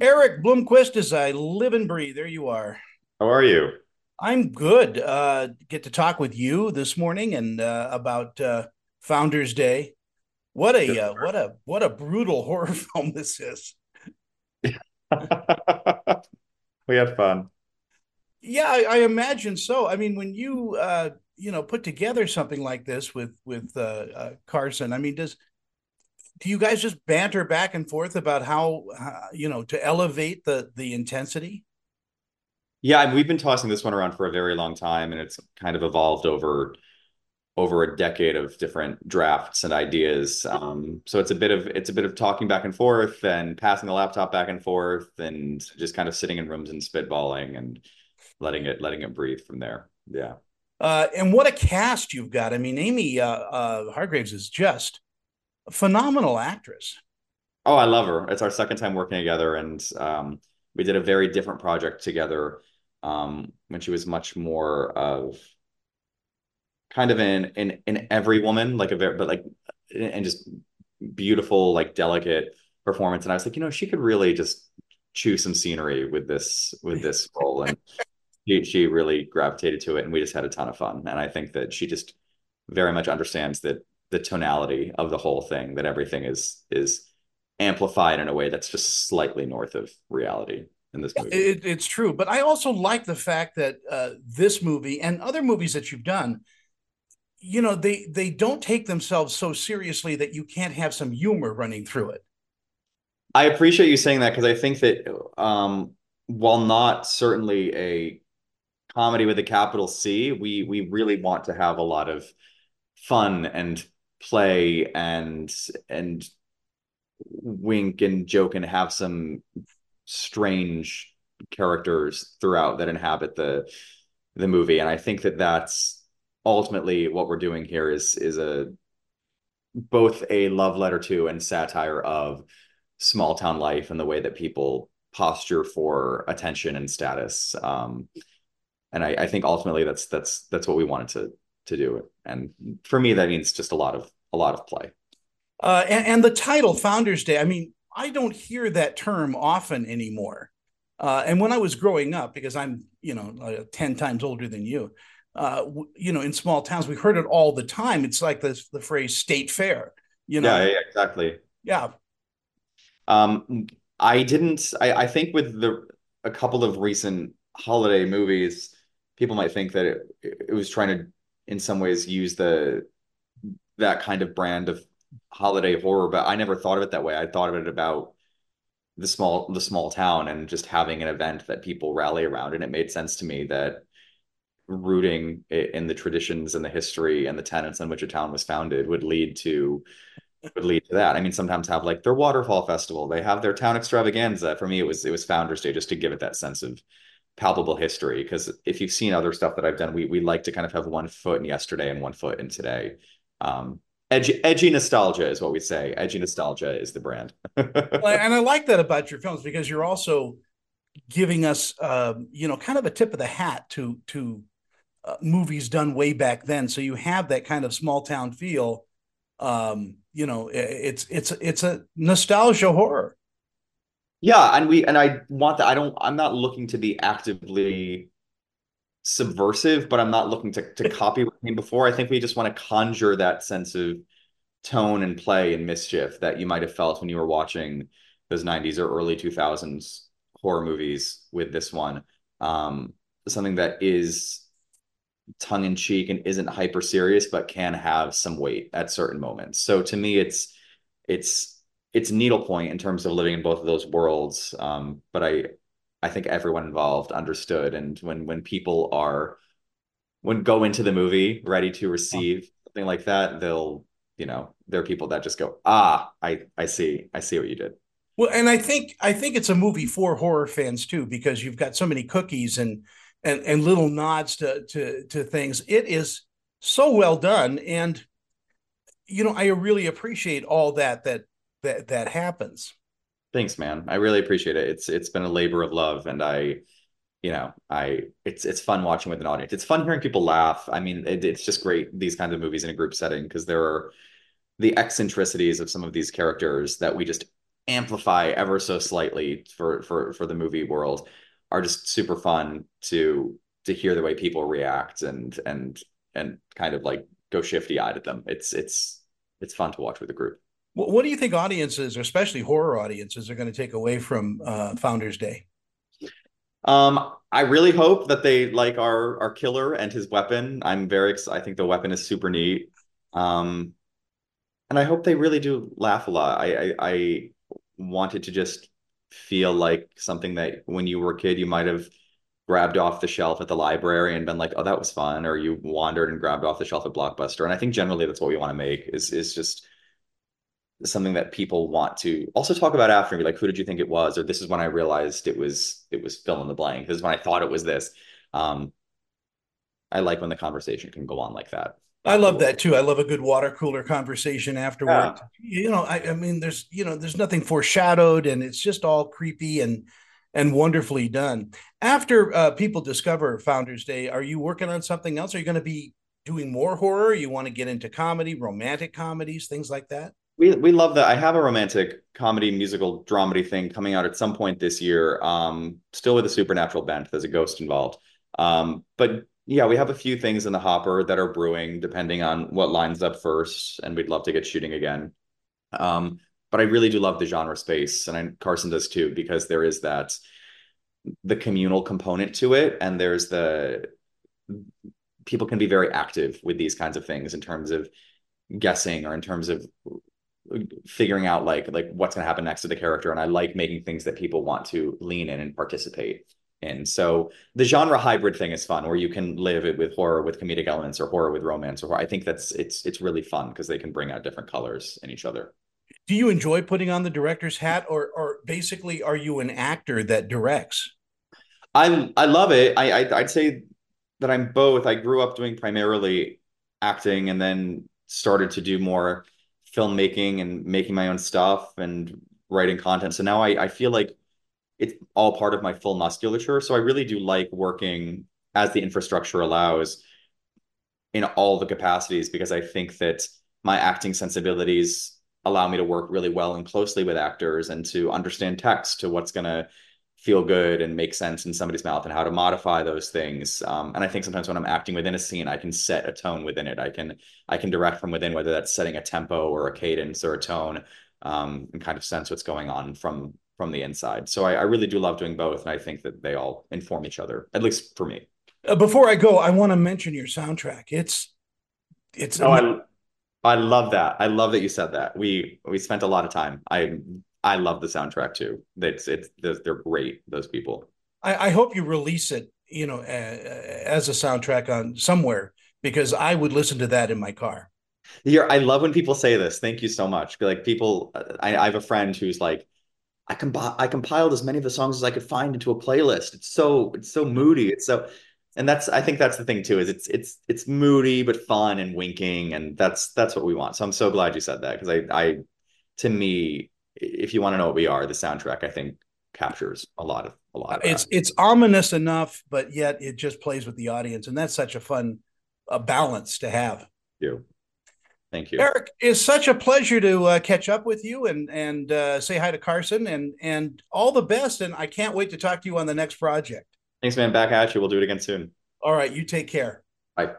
Erik Bloomquist as I live and breathe. There you are. How are you? I'm good. Uh, get to talk with you this morning and uh, about uh, Founders Day. What a uh, what a what a brutal horror film this is. we had fun. Yeah, I, I, imagine so. I mean, when you uh, you know put together something like this with with uh, uh, Carson, I mean, does do you guys just banter back and forth about how uh, you know to elevate the the intensity? Yeah, we've been tossing this one around for a very long time, and it's kind of evolved over over a decade of different drafts and ideas. Um, so it's a bit of it's a bit of talking back and forth and passing the laptop back and forth and just kind of sitting in rooms and spitballing and letting it letting it breathe from there. Yeah. Uh, and what a cast you've got! I mean, Amy uh, uh, Hargreaves is just phenomenal actress. Oh, I love her. It's our second time working together, and um, we did a very different project together um, when she was much more of kind of in in in every woman, like a very but like and just beautiful, like delicate performance. And I was like, you know, she could really just chew some scenery with this with this role, and she she really gravitated to it, and we just had a ton of fun. And I think that she just very much understands that the tonality of the whole thing, that everything is is amplified in a way that's just slightly north of reality in this movie. It, it's true, but I also like the fact that uh, this movie and other movies that you've done, you know, they they don't take themselves so seriously that you can't have some humor running through it. I appreciate you saying that because I think that um, while not certainly a comedy with a capital C, we we really want to have a lot of fun and play and and wink and joke and have some strange characters throughout that inhabit the the movie. And i think that that's ultimately what we're doing here is is a both a love letter to and satire of small town life and the way that people posture for attention and status. Um, and I, I think ultimately that's that's that's what we wanted to to do it. and for me that means just a lot of a lot of play uh, and, and, the title Founders Day, I mean, I don't hear that term often anymore. Uh, and when I was growing up, because I'm, you know, uh, 10 times older than you, uh, w- you know, in small towns, we heard it all the time. It's like this, the phrase state fair, you know? Yeah, yeah exactly. Yeah. Um, I didn't, I, I think with the, a couple of recent holiday movies, people might think that it, it was trying to, in some ways, use the, that kind of brand of holiday horror, but I never thought of it that way. I thought of it about the small the small town and just having an event that people rally around and it made sense to me that rooting in the traditions and the history and the tenets on which a town was founded would lead to would lead to that. I mean, sometimes have like their waterfall festival, they have their town extravaganza. For me, it was it was Founders Day just to give it that sense of palpable history. Because if you've seen other stuff that I've done, we we like to kind of have one foot in yesterday and one foot in today. Um, edgy, edgy nostalgia is what we say. Edgy nostalgia is the brand. and I like that about your films because you're also giving us, uh, you know, kind of a tip of the hat to to uh, movies done way back then. So you have that kind of small town feel. Um, you know, it's it's it's a nostalgia horror. Yeah, and we and I want that. I don't. I'm not looking to be actively subversive, but I'm not looking to to copy what came before. I think we just want to conjure that sense of tone and play and mischief that you might have felt when you were watching those 90s or early 2000s horror movies with this one. Um, something that is tongue in cheek and isn't hyper serious, but can have some weight at certain moments. So to me, it's it's it's needlepoint in terms of living in both of those worlds. Um, but I I think everyone involved understood. And when when people are when go into the movie ready to receive something like that, they'll you know there are people that just go ah I I see I see what you did. Well, and I think I think it's a movie for horror fans too because you've got so many cookies and and and little nods to to to things. It is so well done, and you know I really appreciate all that that that that happens. Thanks, man. I really appreciate it. It's it's been a labor of love, and I, you know, I it's it's fun watching with an audience. It's fun hearing people laugh. I mean, it, it's just great these kinds of movies in a group setting because there are the eccentricities of some of these characters that we just amplify ever so slightly for for for the movie world are just super fun to to hear the way people react and and and kind of like go shifty eyed at them. It's it's it's fun to watch with a group. What do you think audiences, especially horror audiences, are going to take away from uh, Founders Day? Um, I really hope that they like our our killer and his weapon. I'm very excited. I think the weapon is super neat. Um, and I hope they really do laugh a lot. I, I, I wanted to just feel like something that when you were a kid you might have grabbed off the shelf at the library and been like, oh, that was fun, or you wandered and grabbed off the shelf at Blockbuster. And I think generally that's what we want to make is is just something that people want to also talk about after and be like, who did you think it was? Or this is when I realized it was it was fill in the blank. This is when I thought it was this. Um, I like when the conversation can go on like that. I love that too. I love a good water cooler conversation afterward. Yeah. You know, I, I mean, there's you know, there's nothing foreshadowed, and it's just all creepy and and wonderfully done. After uh, people discover Founders Day, are you working on something else? Are you going to be doing more horror? You want to get into comedy, romantic comedies, things like that? We we love that. I have a romantic comedy musical dramedy thing coming out at some point this year. Um, still with a supernatural bent. There's a ghost involved. Um, but yeah, we have a few things in the hopper that are brewing, depending on what lines up first, and we'd love to get shooting again. Um, but I really do love the genre space, and I, Carson does too, because there is that the communal component to it, and there's the people can be very active with these kinds of things in terms of guessing or in terms of figuring out like like what's going to happen next to the character and i like making things that people want to lean in and participate in. So the genre hybrid thing is fun where you can live it with horror with comedic elements or horror with romance or i think that's it's it's really fun because they can bring out different colors in each other. Do you enjoy putting on the director's hat or or basically are you an actor that directs? I i love it. I, I i'd say that i'm both. I grew up doing primarily acting and then started to do more filmmaking and making my own stuff and writing content. So now I, I feel like it's all part of my full musculature. So I really do like working as the infrastructure allows in all the capacities because I think that my acting sensibilities allow me to work really well and closely with actors and to understand text to what's going to feel good and make sense in somebody's mouth and how to modify those things. Um, and I think sometimes when I'm acting within a scene, I can set a tone within it. I can I can direct from within, whether that's setting a tempo or a cadence or a tone, um, and kind of sense what's going on from from the inside. So I, I really do love doing both, and I think that they all inform each other, at least for me. Uh, before I go, I want to mention your soundtrack. It's it's. Oh, I, I love that. I love that you said that. We we spent a lot of time. I I love the soundtrack too. It's it's they're great. Those people. I, I hope you release it, you know, as a soundtrack on somewhere because I would listen to that in my car. Yeah, I love when people say this. Thank you so much. Like people, I, I have a friend who's like, I comp- I compiled as many of the songs as I could find into a playlist. It's so it's so moody. It's so and that's I think that's the thing too is it's it's it's moody but fun and winking and that's that's what we want. So I'm so glad you said that because I I to me if you want to know what we are, the soundtrack I think captures a lot of a lot. Of it's that. it's ominous enough, but yet it just plays with the audience, and that's such a fun uh, balance to have. Thank you. Thank you, Erik. It's such a pleasure to uh, catch up with you and and uh, say hi to Carson and and all the best. And I can't wait to talk to you on the next project. Thanks, man. Back at you. We'll do it again soon. All right. You take care. Bye.